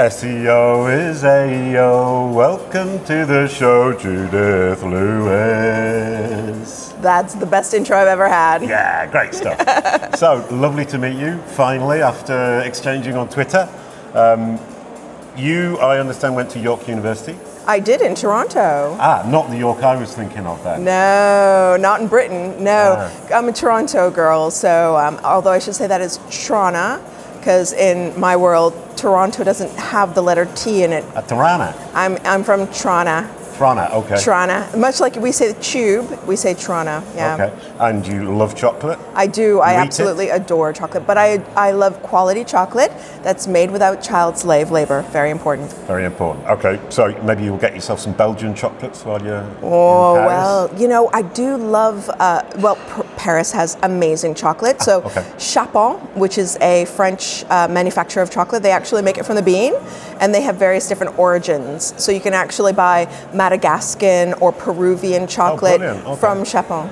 SEO is AEO. Welcome to the show, Judith Lewis. That's the best intro I've ever had. Yeah, great stuff. so lovely to meet you finally after exchanging on Twitter. Um, you, I understand, went to York University. I did in Toronto. Ah, not the York I was thinking of then. No, not in Britain. No, Ah. I'm a Toronto girl. So, um, although I should say that is Toronto, because in my world, Toronto doesn't have the letter T in it. At Tirana. I'm, I'm from Toronto. Toronto, okay. Toronto. Much like we say the tube, we say Trana, Yeah. Okay. And you love chocolate? I do. I You it? absolutely adore chocolate, but I I love quality chocolate that's made without child slave labor. Very important. Very important. Okay, so maybe you'll get yourself some Belgian chocolates while you're Oh in Paris. well, you know I do love. Uh, well, Paris has amazing chocolate. So okay. Chapon, which is a French uh, manufacturer of chocolate, they actually make it from the bean, and they have various different origins. So you can actually buy Madagascan or Peruvian chocolate brilliant. Okay. from Chapon.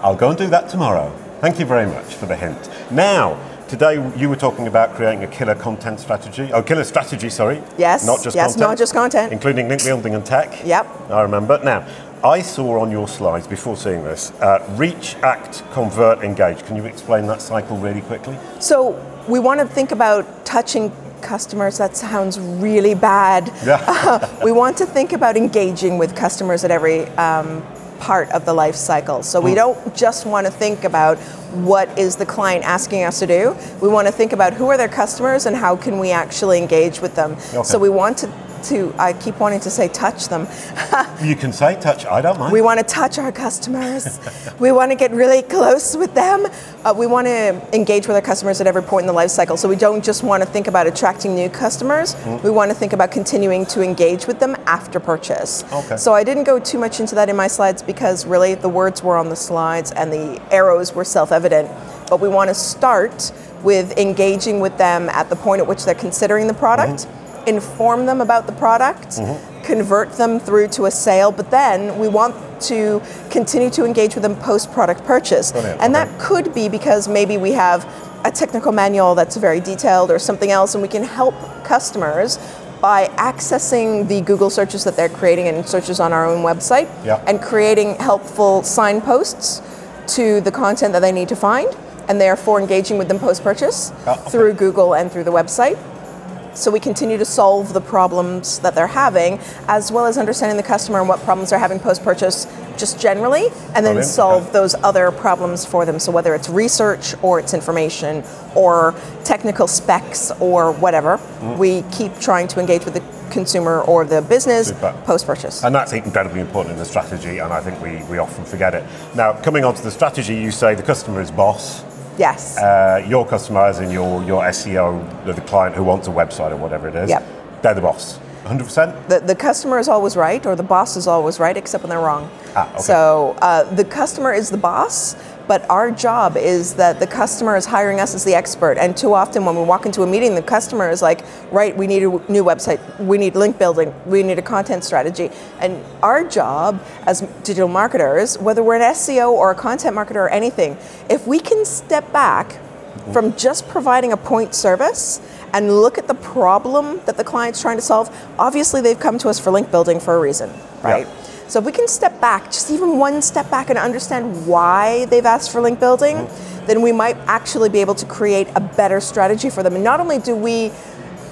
I'll go and do that tomorrow. Thank you very much for the hint. Now, today you were talking about creating a killer content strategy. Oh, killer strategy, sorry. Yes, Not just yes, content. not just content. Including link building and tech. Yep. I remember. Now, I saw on your slides before seeing this uh, reach, act, convert, engage. Can you explain that cycle really quickly? So we want to think about touching customers. That sounds really bad. Yeah. we want to think about engaging with customers at every um, part of the life cycle. So Hmm. we don't just want to think about what is the client asking us to do. We want to think about who are their customers and how can we actually engage with them. Okay. So we want to, to, I keep wanting to say touch them. You can say touch, I don't mind. We want to touch our customers. we want to get really close with them. Uh, we want to engage with our customers at every point in the life cycle. So we don't just want to think about attracting new customers. Mm-hmm. We want to think about continuing to engage with them after purchase. Okay. So I didn't go too much into that in my slides because really the words were on the slides and the arrows were self-evident. But we want to start with engaging with them at the point at which they're considering the product, Mm-hmm. Inform them about the product, convert them through to a sale, but then we want to continue to engage with them post product purchase. Brilliant, And okay. that could be because maybe we have a technical manual that's very detailed or something else, and we can help customers by accessing the Google searches that they're creating and searches on our own website Yeah. and creating helpful signposts to the content that they need to find and therefore engaging with them post purchase Ah, okay. through Google and through the website. So we continue to solve the problems that they're having, as well as understanding the customer and what problems they're having post purchase, just generally, and then Brilliant, solve okay. those other problems for them. So whether it's research or it's information or technical specs or whatever, Mm-hmm. we keep trying to engage with the consumer or the business post purchase. And that's incredibly important in the strategy, and I think we, we often forget it. Now, coming on to the strategy, you say the customer is boss. Yes. Uh, your customer, as your, your SEO, the the client who wants a website or whatever it is, Yep. they're the boss. 100%? the, the customer is always right or the boss is always right except when they're wrong Ah, okay. so uh, the customer is the boss but our job is that the customer is hiring us as the expert. And too often when we walk into a meeting the customer is like right we need a new website. We need link building. We need a content strategy. And our job as digital marketers whether we're an seo or a content marketer or anything if we can step back mm-hmm. from just providing a point service and look at the problem that the client's trying to solve. Obviously, they've come to us for link building for a reason, right? So if we can step back, just even one step back and understand why they've asked for link building, then we might actually be able to create a better strategy for them. And not only do we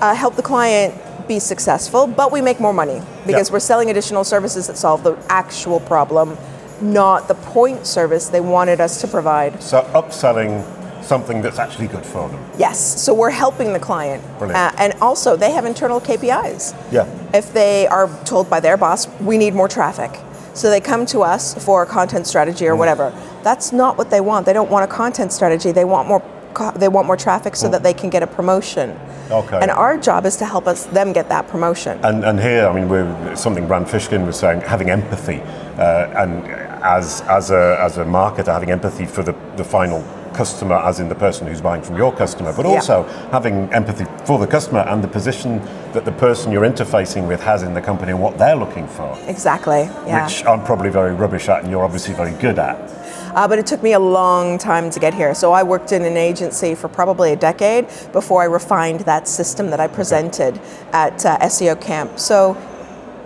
uh, help the client be successful, but we make more money because Yeah. we're selling additional services that solve the actual problem, not the point service they wanted us to provide. So, upselling something that's actually good for them. Yes, so we're helping the client. Uh, and also, they have internal KPIs. Yeah. If they are told by their boss, we need more traffic. So they come to us for a content strategy or Mm. whatever. That's not what they want. They don't want a content strategy. They want more. They want more traffic so that they can get a promotion. Mm. Okay. And our job is to help us them get that promotion. And, and here, I mean, we're, something Rand Fishkin was saying, having empathy, uh, and as, as, a, as a marketer, having empathy for the, the final customer, as in the person who's buying from your customer, but Yeah. also having empathy for the customer and the position that the person you're interfacing with has in the company and what they're looking for, Exactly. Yeah. which I'm probably very rubbish at, and you're obviously very good at. Uh, but it took me a long time to get here. So I worked in an agency for probably a decade before I refined that system that I presented at uh, SEO Camp. So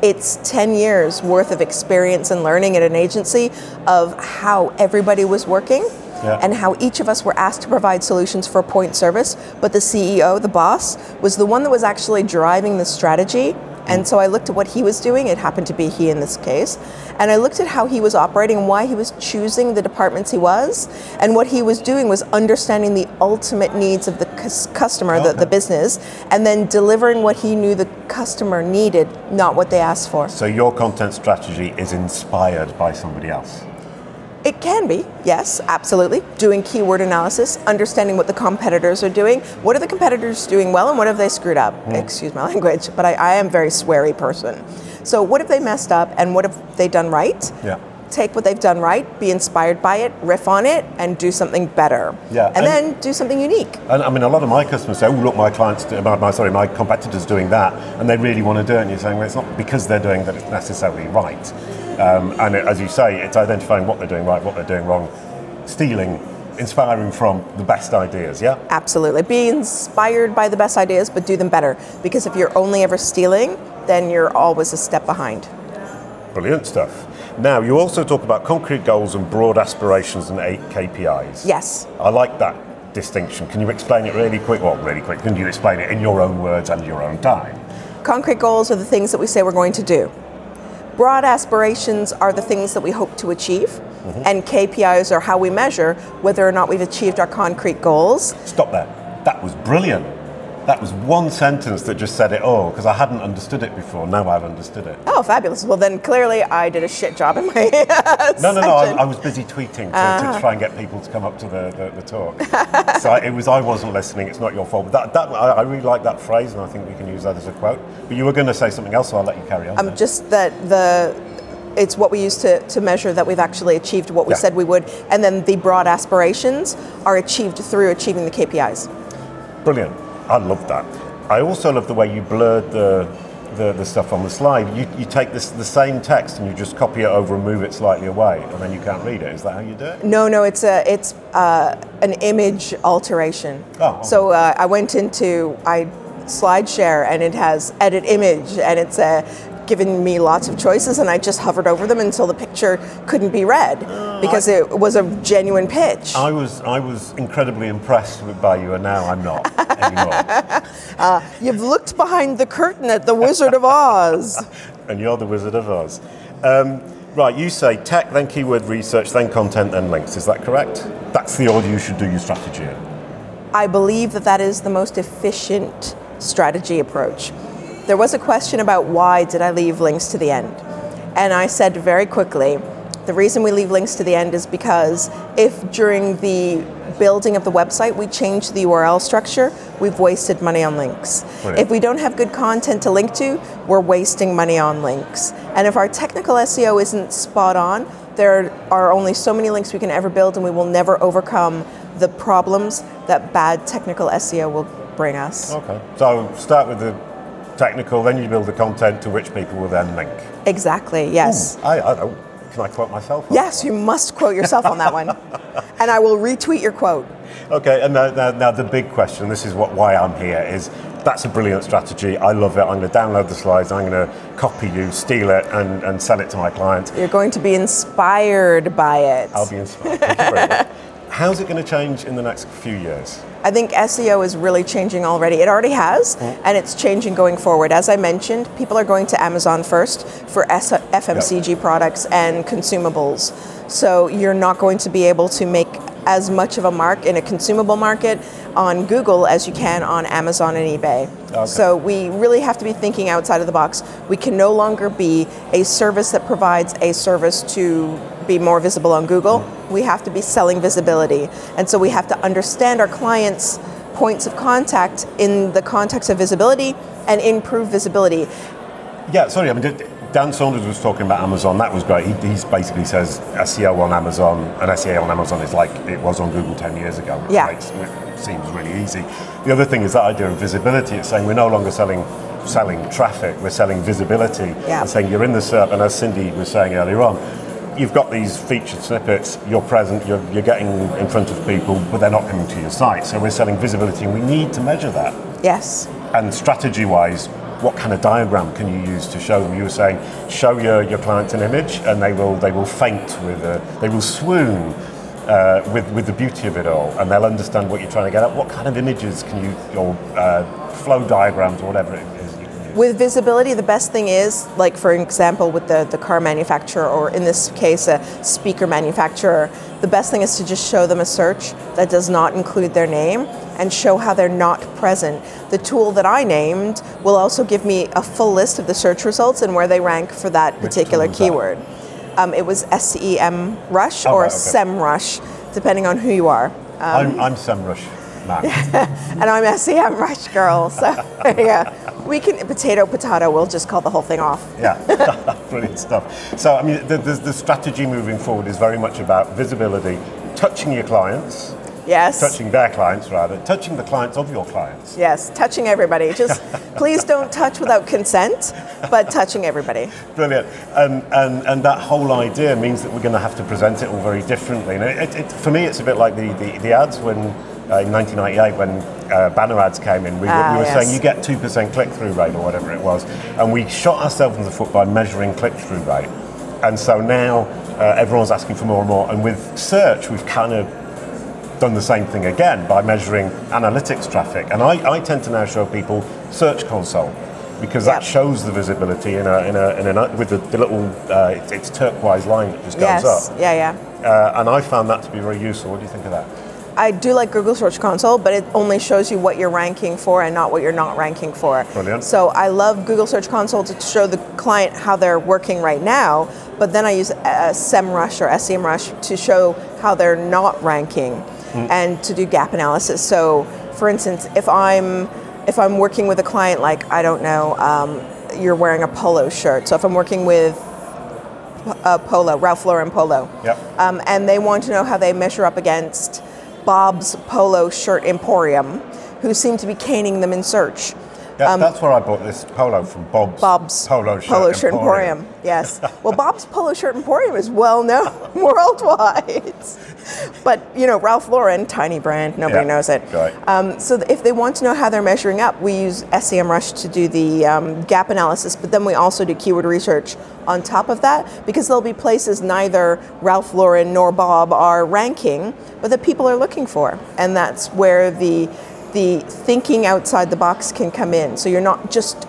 it's 10 years worth of experience and learning at an agency of how everybody was working Yeah. and how each of us were asked to provide solutions for point service, but the CEO, the boss, was the one that was actually driving the strategy. And so I looked at what he was doing, it happened to be he in this case, and I looked at how he was operating and why he was choosing the departments he was. And what he was doing was understanding the ultimate needs of the cus- customer, the, the business, and then delivering what he knew the customer needed, not what they asked for. So your content strategy is inspired by somebody else. It can be, yes, absolutely. Doing keyword analysis, understanding what the competitors are doing. What are the competitors doing well and what have they screwed up? Hmm. Excuse my language, but I, I am a very sweary person. So, what have they messed up and what have they done right? Yeah. Take what they've done right, be inspired by it, riff on it, and do something better. Yeah, And, and- then do something unique. And I mean, a lot of my customers say, "Oh, look, my clients, do, my, my sorry, my competitors doing that," and they really want to do it. And you're saying, "Well, it's not because they're doing that; it's necessarily right." Um, and it, as you say, it's identifying what they're doing right, what they're doing wrong, stealing, inspiring from the best ideas. Yeah. Absolutely. Be inspired by the best ideas, but do them better. Because if you're only ever stealing, then you're always a step behind. Brilliant stuff. Now, you also talk about concrete goals and broad aspirations and eight KPIs. Yes. I like that distinction. Can you explain it really quick? Well, really quick. Can you explain it in your own words and your own time? Concrete goals are the things that we say we're going to do. Broad aspirations are the things that we hope to achieve. Mm-hmm. And KPIs are how we measure whether or not we've achieved our concrete goals. Stop that. That was brilliant. That was one sentence that just said it all because I hadn't understood it before. Now I've understood it. Oh, fabulous. Well, then clearly I did a shit job in my No, no, no. I. I was busy tweeting to, to try and get people to come up to the, the, the talk. so it was I wasn't listening. It's not your fault. But that, that I, I really like that phrase, and I think we can use that as a quote. But you were going to say something else, so I'll let you carry on. Um, then. just that the it's what we use to, to measure that we've actually achieved what we Yeah. said we would, and then the broad aspirations are achieved through achieving the KPIs. Brilliant. I love that. I also love the way you blurred the, the, the stuff on the slide. You, you take this, the same text and you just copy it over and move it slightly away, and then you can't read it. Is that how you do it? No, no, it's a it's uh, an image alteration. Oh. So uh, I went into I SlideShare and it has edit image and it's uh, given me lots of choices and I just hovered over them until the picture couldn't be read because it was a genuine pitch. I was, I was incredibly impressed by you, and now I'm not anymore. You've looked behind the curtain at the Wizard of Oz. and you're the Wizard of Oz. Um, right, you say tech, then keyword research, then content, then links. Is that correct? That's the order you should do your strategy in. I believe that that is the most efficient strategy approach. There was a question about why did I leave links to the end? And I said very quickly, the reason we leave links to the end is because if during the building of the website we change the URL structure, we've wasted money on links. Brilliant. If we don't have good content to link to, we're wasting money on links. And if our technical SEO isn't spot on, there are only so many links we can ever build, and we will never overcome the problems that bad technical SEO will bring us. Okay. So I'll start with the technical, then you build the content to which people will then link. Exactly, yes. I, I don't. Can I quote myself? Yes, you must quote yourself on that one. And I will retweet your quote. Okay, and now, now, now the big question, this is what why I'm here, is that's a brilliant strategy. I love it. I'm going to download the slides, I'm going to copy you, steal it, and, and sell it to my clients. You're going to be inspired by it. I'll be inspired. How's it going to change in the next few years? I think SEO is really changing already. It already has, mm. and it's changing going forward. As I mentioned, people are going to Amazon first for S- FMCG products and consumables. So you're not going to be able to make as much of a mark in a consumable market on Google as you can on Amazon and eBay. Okay. So we really have to be thinking outside of the box. We can no longer be a service that provides a service to be more visible on Google. We have to be selling visibility. And so we have to understand our clients' points of contact in the context of visibility and improve visibility. Yeah, sorry, I mean, Dan Saunders was talking about Amazon. That was great. He basically says SEO on Amazon and SEO on Amazon is like it was on Google 10 years ago. Yeah. makes, which seems really easy. The other thing is that idea of visibility. It's saying we're no longer selling selling traffic, we're selling visibility. Yeah. And saying you're in the SERP, and as Cindy was saying earlier on, you've got these featured snippets, you're present, you're, you're getting in front of people, but they're not coming to your site. So we're selling visibility, and we need to measure that. Yes. And strategy wise, what kind of diagram can you use to show them? You were saying, show your, your client an image, and they will they will faint with a, they will swoon uh, with with the beauty of it all, and they'll understand what you're trying to get at. What kind of images can you or uh, flow diagrams or whatever it With visibility, the best thing is, like for example, with the, the car manufacturer, or in this case, a speaker manufacturer, the best thing is to just show them a search that does not include their name and show how they're not present. The tool that I named will also give me a full list of the search results and where they rank for that particular was that? keyword. Um, it was SEM Rush Oh, or right, okay. SEM Rush, depending on who you are. I'm, I'm SEMrush And I'm SEM Rush girl, so yeah. We can, potato, potato, we'll just call the whole thing off. Yeah, brilliant stuff. So, I mean, the, the, the strategy moving forward is very much about visibility, touching your clients, Yes. touching their clients rather, touching the clients of your clients. Yes, touching everybody. Just please don't touch without consent, but touching everybody. Brilliant. And, and, and that whole idea means that we're going to have to present it all very differently. And it, it, for me, it's a bit like the, the, the ads when, uh, in 1998, when uh, banner ads came in. We, were- Ah, we were yes. saying you get 2% click through rate or whatever it was. And we shot ourselves in the foot by measuring click through rate. And so now uh, everyone's asking for more and more. And with search, we've kind of done the same thing again by measuring analytics traffic. And I, I tend to now show people Search Console because that shows the visibility in a, in a, in a with the, the little uh, it's, it's turquoise line that just goes Yes, up. yeah, yeah. Uh, and I found that to be very useful. What do you think of that? I do like Google Search Console, but it only shows you what you're ranking for and not what you're not ranking for. Brilliant. So I love Google Search Console to show the client how they're working right now, but then I use uh, SEMrush or SEMrush to show how they're not ranking and to do gap analysis. So, for instance, if I'm if I'm working with a client like I don't know, um, you're wearing a polo shirt. So if I'm working with uh, Polo, Ralph Lauren Polo, Yep. um, and they want to know how they measure up against Bob's Polo Shirt Emporium, who seem to be caning them in search. Yeah, that's where I bought this polo from Bob's, Um, Bob's Polo Shirt, Emporium. Yes. Well, Bob's Polo Shirt Emporium is well known worldwide. But you know, Ralph Lauren, tiny brand, nobody Yeah, knows it. right. Um, so if they want to know how they're measuring up, we use SEMrush to do the um, gap analysis, but then we also do keyword research on top of that because there'll be places neither Ralph Lauren nor Bob are ranking, but that people are looking for, and that's where the the thinking outside the box can come in. So you're not just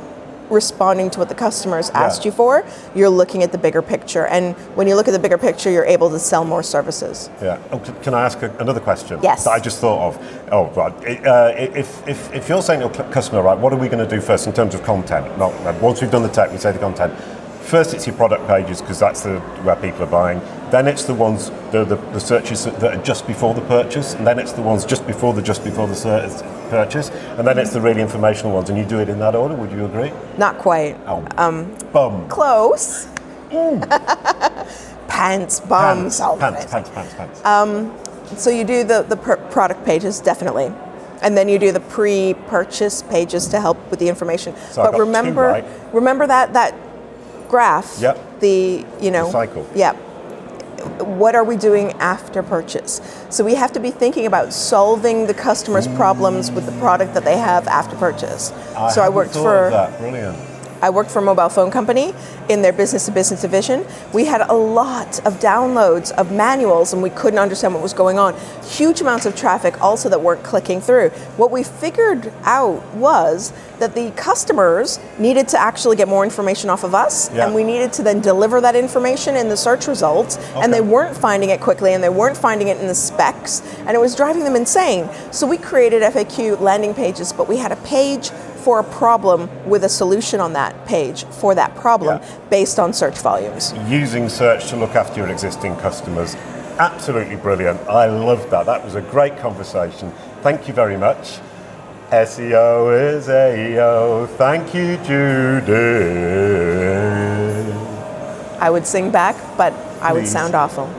responding to what the customers asked you for, you're looking at the bigger picture. And when you look at the bigger picture, you're able to sell more services. Yeah. Oh, can I ask a, another question? Yes. That I just thought of. Oh, right. Uh, if, if, if you're saying to a cl- customer, right, what are we going to do first in terms of content? Not uh, once we've done the tech, we say the content. First, it's your product pages because that's the where people are buying. Then it's the ones, the, the, the searches that are just before the purchase, and then it's the ones just before the just before the ser- purchase, and then it's the really informational ones. And you do it in that order. Would you agree? Not quite. Oh, um, bum. Close. pants, bums, Pants, all pants, it. pants, pants, pants. So you do the, the per- product pages, definitely. And then you do the pre-purchase pages to help with the information. So but remember, right? remember that that graph. Yep. The you know The cycle. Yeah. What are we doing after purchase? So we have to be thinking about solving the customer's problems with the product that they have after purchase. so I worked for of that. Brilliant. I worked for a mobile phone company in their business to business division. We had a lot of downloads of manuals and we couldn't understand what was going on. Huge amounts of traffic also that weren't clicking through. What we figured out was that the customers needed to actually get more information off of us Yeah. and we needed to then deliver that information in the search results and they weren't finding it quickly and they weren't finding it in the specs and it was driving them insane. So we created FAQ landing pages, but we had a page for a problem with a solution on that page for that problem Yeah. based on search volumes. using search to look after your existing customers. Absolutely brilliant. I loved that. That was a great conversation. Thank you very much. SEO is AEO. Thank you, Judy. I would sing back, but I would sound awful.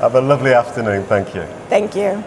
Have a lovely afternoon. Thank you. Thank you.